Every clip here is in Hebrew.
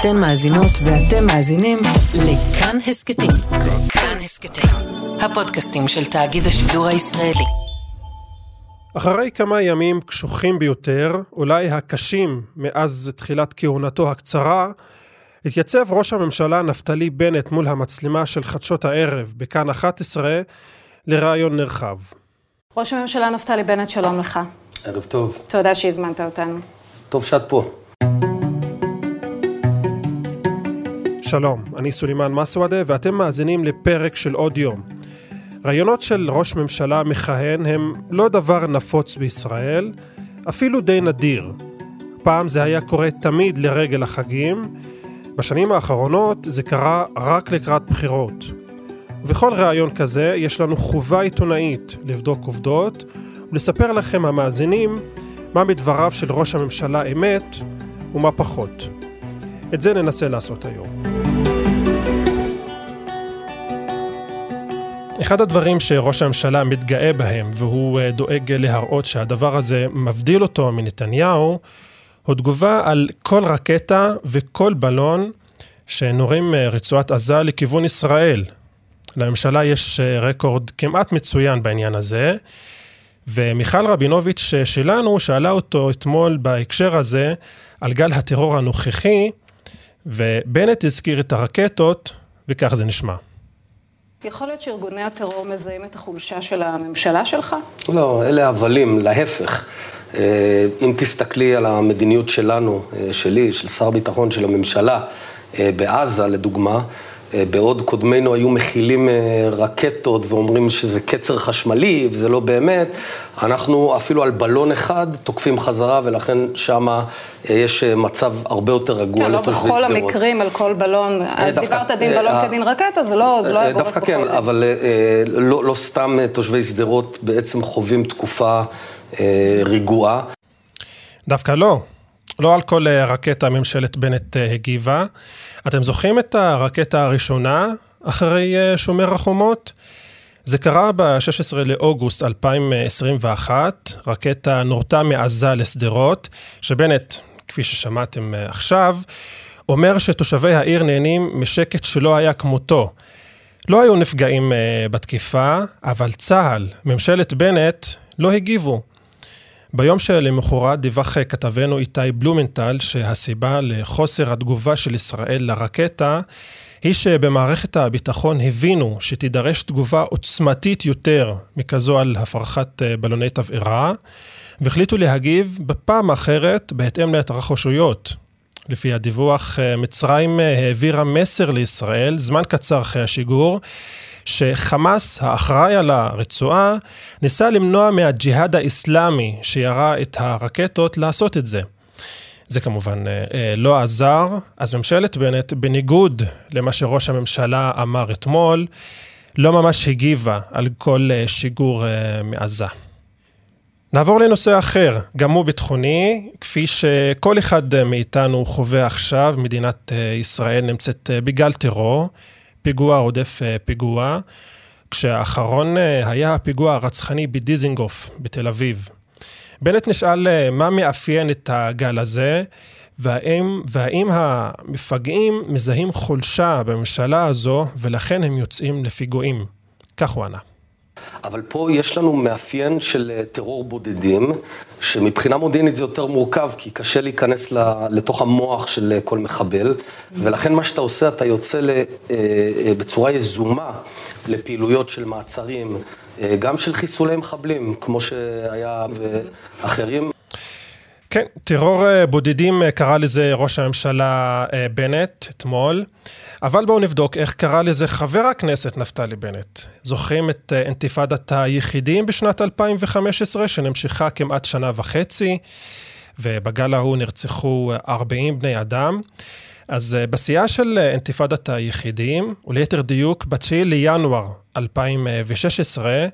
אתן מאזינות ואתם מאזינים לכאן הסכתים. כאן הסכתים, הפודקאסטים של תאגיד השידור הישראלי. אחרי כמה ימים קשוחים ביותר, אולי הקשים מאז תחילת כהונתו הקצרה, התייצב ראש הממשלה נפתלי בנט מול המצלמה של חדשות הערב בכאן 11 לראיון נרחב. ראש הממשלה נפתלי בנט, שלום לך. ערב טוב. תודה שהזמנת אותנו. טוב שאת פה. שלום, אני סולימאן מסוודה ואתם מאזינים לפרק של עוד יום. רעיונות של ראש ממשלה מכהן הם לא דבר נפוץ בישראל, אפילו די נדיר. פעם זה היה קורה תמיד לרגל החגים, בשנים האחרונות זה קרה רק לקראת בחירות. ובכל ראיון כזה יש לנו חובה עיתונאית לבדוק עובדות ולספר לכם המאזינים מה מדבריו של ראש הממשלה אמת ומה פחות. את זה ננסה לעשות היום. אחד הדברים שראש הממשלה מתגאה בהם, והוא אה, דואג להראות שהדבר הזה מבדיל אותו מנתניהו, הוא תגובה על כל רקטה וכל בלון שנורים רצועת עזה לכיוון ישראל. לממשלה יש אה, רקורד כמעט מצוין בעניין הזה, ומיכל רבינוביץ' שלנו שאלה אותו אתמול בהקשר הזה על גל הטרור הנוכחי, ובנט הזכיר את הרקטות, וכך זה נשמע. יכול להיות שארגוני הטרור מזהים את החולשה של הממשלה שלך? לא, אלה הבלים, להפך. אה, אם תסתכלי על המדיניות שלנו, אה, שלי, של שר הביטחון, של הממשלה, אה, בעזה לדוגמה, בעוד קודמינו היו מכילים רקטות ואומרים שזה קצר חשמלי וזה לא באמת, אנחנו אפילו על בלון אחד תוקפים חזרה ולכן שמה יש מצב הרבה יותר רגוע כן, לא בכל המקרים על כל בלון, אז דיברת דין בלון כדין רקטה, זה לא, לא היה גורף בכל... דווקא כן, אבל לא, לא סתם תושבי שדרות בעצם חווים תקופה רגועה. דווקא לא. לא על כל רקטה ממשלת בנט הגיבה. אתם זוכרים את הרקטה הראשונה אחרי שומר החומות? זה קרה ב-16 לאוגוסט 2021, רקטה נורתה מעזה לשדרות, שבנט, כפי ששמעתם עכשיו, אומר שתושבי העיר נהנים משקט שלא היה כמותו. לא היו נפגעים בתקיפה, אבל צה"ל, ממשלת בנט, לא הגיבו. ביום שלמחרת דיווח כתבנו איתי בלומנטל שהסיבה לחוסר התגובה של ישראל לרקטה היא שבמערכת הביטחון הבינו שתידרש תגובה עוצמתית יותר מכזו על הפרחת בלוני תבערה והחליטו להגיב בפעם אחרת בהתאם להתרחשויות. לפי הדיווח, מצרים העבירה מסר לישראל זמן קצר אחרי השיגור שחמאס, האחראי על הרצועה, ניסה למנוע מהג'יהאד האיסלאמי שירה את הרקטות לעשות את זה. זה כמובן לא עזר, אז ממשלת בנט, בניגוד למה שראש הממשלה אמר אתמול, לא ממש הגיבה על כל שיגור מעזה. נעבור לנושא אחר, גם הוא ביטחוני, כפי שכל אחד מאיתנו חווה עכשיו, מדינת ישראל נמצאת בגל טרור. פיגוע רודף פיגוע, כשהאחרון היה הפיגוע הרצחני בדיזינגוף בתל אביב. בנט נשאל מה מאפיין את הגל הזה, והאם, והאם המפגעים מזהים חולשה בממשלה הזו, ולכן הם יוצאים לפיגועים. כך הוא ענה. אבל פה יש לנו מאפיין של טרור בודדים, שמבחינה מודיעינית זה יותר מורכב, כי קשה להיכנס לתוך המוח של כל מחבל, ולכן מה שאתה עושה, אתה יוצא בצורה יזומה לפעילויות של מעצרים, גם של חיסולי מחבלים, כמו שהיה ואחרים. כן, טרור בודדים קרא לזה ראש הממשלה בנט אתמול. אבל בואו נבדוק איך קרא לזה חבר הכנסת נפתלי בנט. זוכרים את אינתיפאדת היחידים בשנת 2015, שנמשכה כמעט שנה וחצי, ובגל ההוא נרצחו 40 בני אדם. אז בשיאה של אינתיפאדת היחידים, וליתר דיוק, ב-9 לינואר 2016,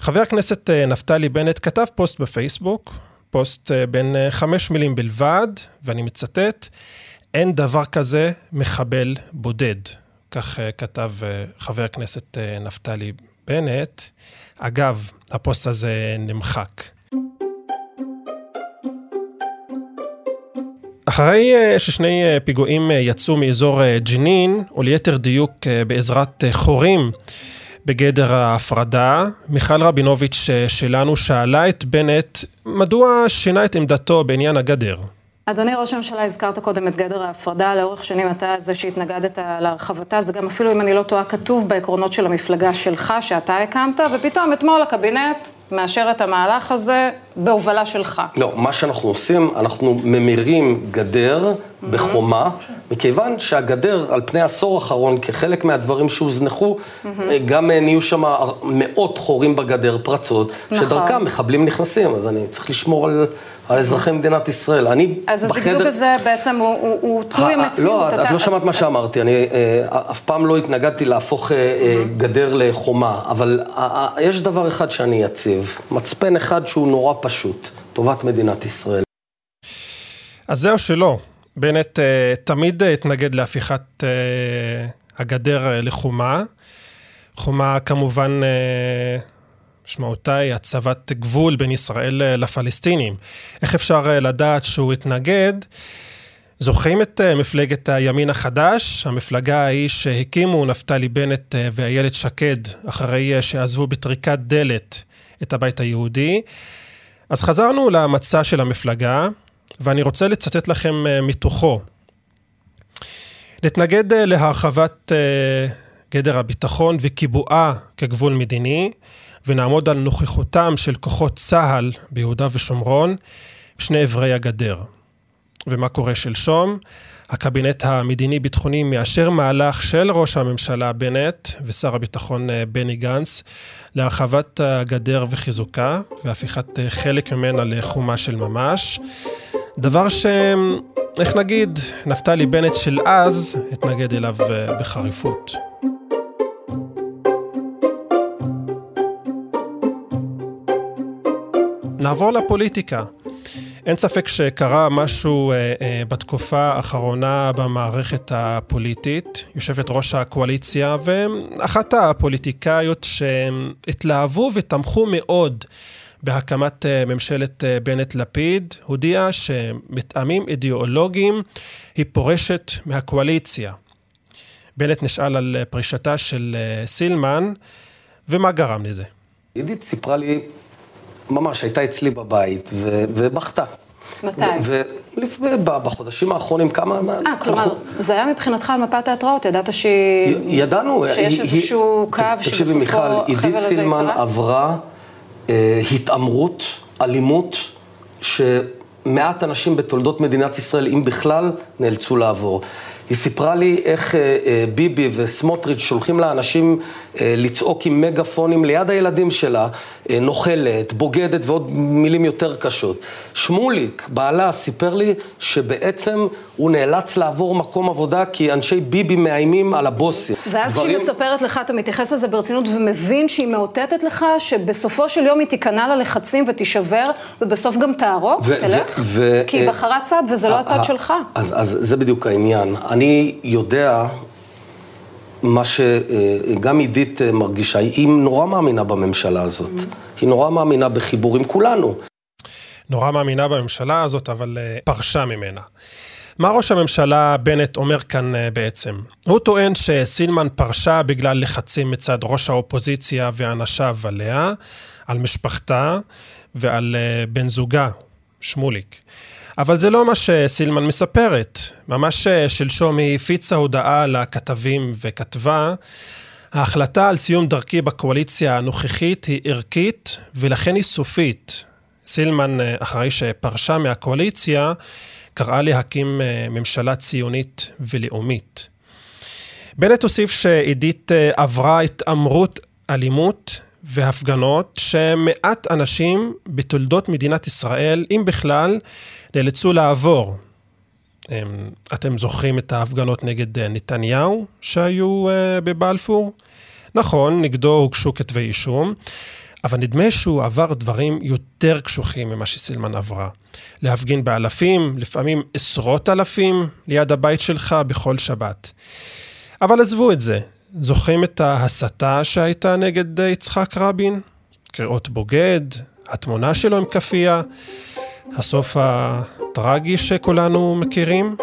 חבר הכנסת נפתלי בנט כתב פוסט בפייסבוק, פוסט בין חמש מילים בלבד, ואני מצטט, אין דבר כזה מחבל בודד, כך כתב חבר הכנסת נפתלי בנט. אגב, הפוסט הזה נמחק. אחרי ששני פיגועים יצאו מאזור ג'נין, או ליתר דיוק בעזרת חורים בגדר ההפרדה, מיכל רבינוביץ' שלנו שאלה את בנט מדוע שינה את עמדתו בעניין הגדר. אדוני ראש הממשלה, הזכרת קודם את גדר ההפרדה, לאורך שנים אתה זה שהתנגדת להרחבתה, זה גם אפילו אם אני לא טועה כתוב בעקרונות של המפלגה שלך שאתה הקמת, ופתאום אתמול הקבינט מאשר את המהלך הזה בהובלה שלך. לא, מה שאנחנו עושים, אנחנו ממירים גדר בחומה, מכיוון שהגדר על פני עשור אחרון, כחלק מהדברים שהוזנחו, גם נהיו שם מאות חורים בגדר, פרצות, נכון. שדרכם מחבלים נכנסים, אז אני צריך לשמור על... על אזרחי מדינת ישראל. אני אז בחדר... הזגזוג הזה בעצם הוא, הוא, הוא תלוי מציאות. לא, אתה... את לא שמעת מה שאמרתי. אני אה, אף פעם לא התנגדתי להפוך אה, גדר לחומה, אבל אה, יש דבר אחד שאני אציב, מצפן אחד שהוא נורא פשוט, טובת מדינת ישראל. אז זהו שלא. בנט תמיד התנגד להפיכת הגדר לחומה. חומה כמובן משמעותה היא הצבת גבול בין ישראל אה, לפלסטינים. איך אפשר אה, לדעת שהוא התנגד? זוכרים את אה, מפלגת הימין החדש, המפלגה ההיא שהקימו נפתלי בנט ואיילת שקד אחרי שעזבו בטריקת דלת את הבית היהודי. אז חזרנו למצע של המפלגה, ואני רוצה לצטט לכם מתוכו. להתנגד להרחבת גדר הביטחון וקיבועה כגבול מדיני, ונעמוד על נוכחותם של כוחות צה"ל ביהודה ושומרון, בשני אברי הגדר. ומה קורה שלשום? הקבינט המדיני-ביטחוני מאשר מהלך של ראש הממשלה בנט ושר הביטחון אה, בני גנץ להרחבת הגדר וחיזוקה והפיכת אה, חלק ממנה לחומה של ממש. דבר ש... איך נגיד, נפתלי בנט של אז התנגד אליו אה, בחריפות. נעבור לפוליטיקה. אין ספק שקרה משהו אה, אה, בתקופה האחרונה במערכת הפוליטית. יושבת ראש הקואליציה ואחת הפוליטיקאיות שהתלהבו ותמכו מאוד בהקמת אה, ממשלת אה, בנט-לפיד, הודיעה שמטעמים אידיאולוגיים היא פורשת מהקואליציה. בנט נשאל על פרישתה של אה, סילמן, ומה גרם לזה? עידית סיפרה לי ממש, הייתה אצלי בבית, ובכתה. מתי? בחודשים האחרונים כמה... אה, כלומר, זה היה מבחינתך על מפת ההתראות, ידעת שהיא... ידענו. שיש איזשהו קו שבסופו החבל הזה יקרה? תקשיבי, מיכל, עידית סילמן עברה אה, התעמרות, אלימות, שמעט אנשים בתולדות מדינת ישראל, אם בכלל, נאלצו לעבור. היא סיפרה לי איך אה, אה, ביבי וסמוטריץ' שולחים לאנשים אה, לצעוק עם מגפונים ליד הילדים שלה, נוכלת, בוגדת ועוד מילים יותר קשות. שמוליק, בעלה, סיפר לי שבעצם הוא נאלץ לעבור מקום עבודה כי אנשי ביבי מאיימים על הבוסים. ואז דברים... כשהיא מספרת לך, אתה מתייחס לזה ברצינות ומבין שהיא מאותתת לך שבסופו של יום היא תיכנע ללחצים ותישבר, ובסוף גם תהרוג, תלך, כי היא בחרה צד וזה לא הצד שלך. אז, אז זה בדיוק העניין. אני יודע מה שגם עידית מרגישה, היא נורא מאמינה בממשלה הזאת. היא נורא מאמינה בחיבור עם כולנו. נורא מאמינה בממשלה הזאת, אבל אה, פרשה ממנה. מה ראש הממשלה בנט אומר כאן אה, בעצם? הוא טוען שסילמן פרשה בגלל לחצים מצד ראש האופוזיציה ואנשיו עליה, על משפחתה ועל אה, בן זוגה, שמוליק. אבל זה לא מה שסילמן מספרת. ממש שלשום היא הפיצה הודעה לכתבים וכתבה, ההחלטה על סיום דרכי בקואליציה הנוכחית היא ערכית ולכן היא סופית. סילמן, אחרי שפרשה מהקואליציה, קראה להקים אה, ממשלה ציונית ולאומית. בנט הוסיף שעידית אה, עברה התעמרות, אלימות והפגנות שמעט אנשים בתולדות מדינת ישראל, אם בכלל, נאלצו לעבור. אמ, אתם זוכרים את ההפגנות נגד אה, נתניהו שהיו בבלפור? נכון, נגדו הוגשו כתבי אישום, אבל נדמה שהוא עבר דברים יותר קשוחים ממה שסילמן עברה. להפגין באלפים, לפעמים עשרות אלפים, ליד הבית שלך בכל שבת. אבל עזבו את זה, זוכרים את ההסתה שהייתה נגד יצחק רבין? קריאות בוגד, התמונה שלו עם כאפיה. הסוף הטרגי שכולנו מכירים?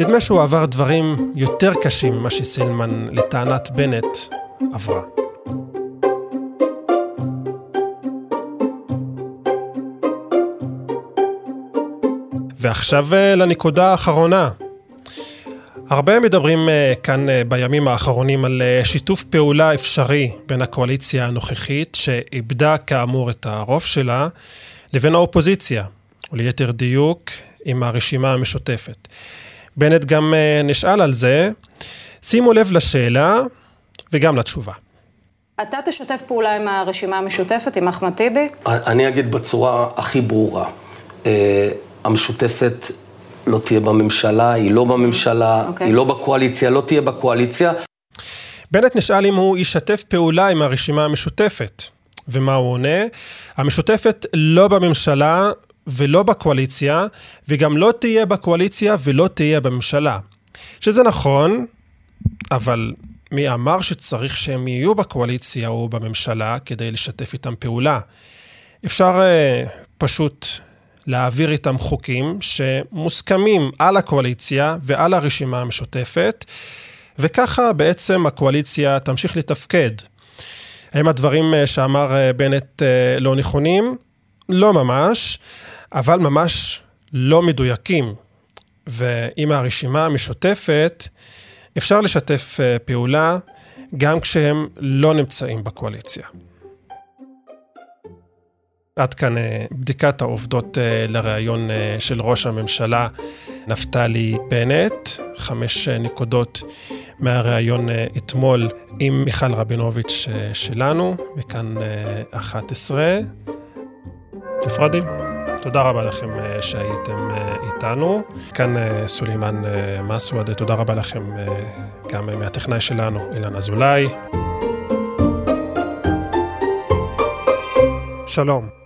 נדמה שהוא עבר דברים יותר קשים ממה שסילמן, לטענת בנט, עברה. ועכשיו אה, לנקודה האחרונה. הרבה מדברים אה, כאן אה, בימים האחרונים על שיתוף פעולה אפשרי בין הקואליציה הנוכחית, שאיבדה כאמור את הרוב שלה, לבין האופוזיציה, וליתר דיוק, עם הרשימה המשותפת. בנט גם נשאל על זה. שימו לב לשאלה וגם לתשובה. אתה תשתף פעולה עם הרשימה המשותפת, עם אחמד טיבי? אני אגיד בצורה הכי ברורה. המשותפת לא תהיה בממשלה, היא לא בממשלה, okay. אוקיי. היא לא בקואליציה, לא תהיה בקואליציה. בנט נשאל אם הוא ישתף פעולה עם הרשימה המשותפת. ומה הוא עונה? המשותפת לא בממשלה ולא בקואליציה, וגם לא תהיה בקואליציה ולא תהיה בממשלה. שזה נכון, אבל מי אמר שצריך שהם יהיו בקואליציה או בממשלה כדי לשתף איתם פעולה? אפשר uh, פשוט להעביר איתם חוקים שמוסכמים על הקואליציה ועל הרשימה המשותפת, וככה בעצם הקואליציה תמשיך לתפקד. האם הדברים אה, שאמר אה, בנט אה, לא נכונים? לא ממש, אבל ממש לא מדויקים. ועם הרשימה המשותפת אפשר לשתף פעולה גם כשהם לא נמצאים בקואליציה. עד כאן אה, בדיקת העובדות אה, לראיון אה, של ראש הממשלה נפתלי בנט, חמש נקודות מהראיון אתמול עם מיכל רבינוביץ' שלנו, וכאן 11. נפרדים. תודה רבה לכם שהייתם איתנו. כאן סולימאן מסווד, תודה רבה לכם גם מהטכנאי שלנו, אילן אזולאי. שלום.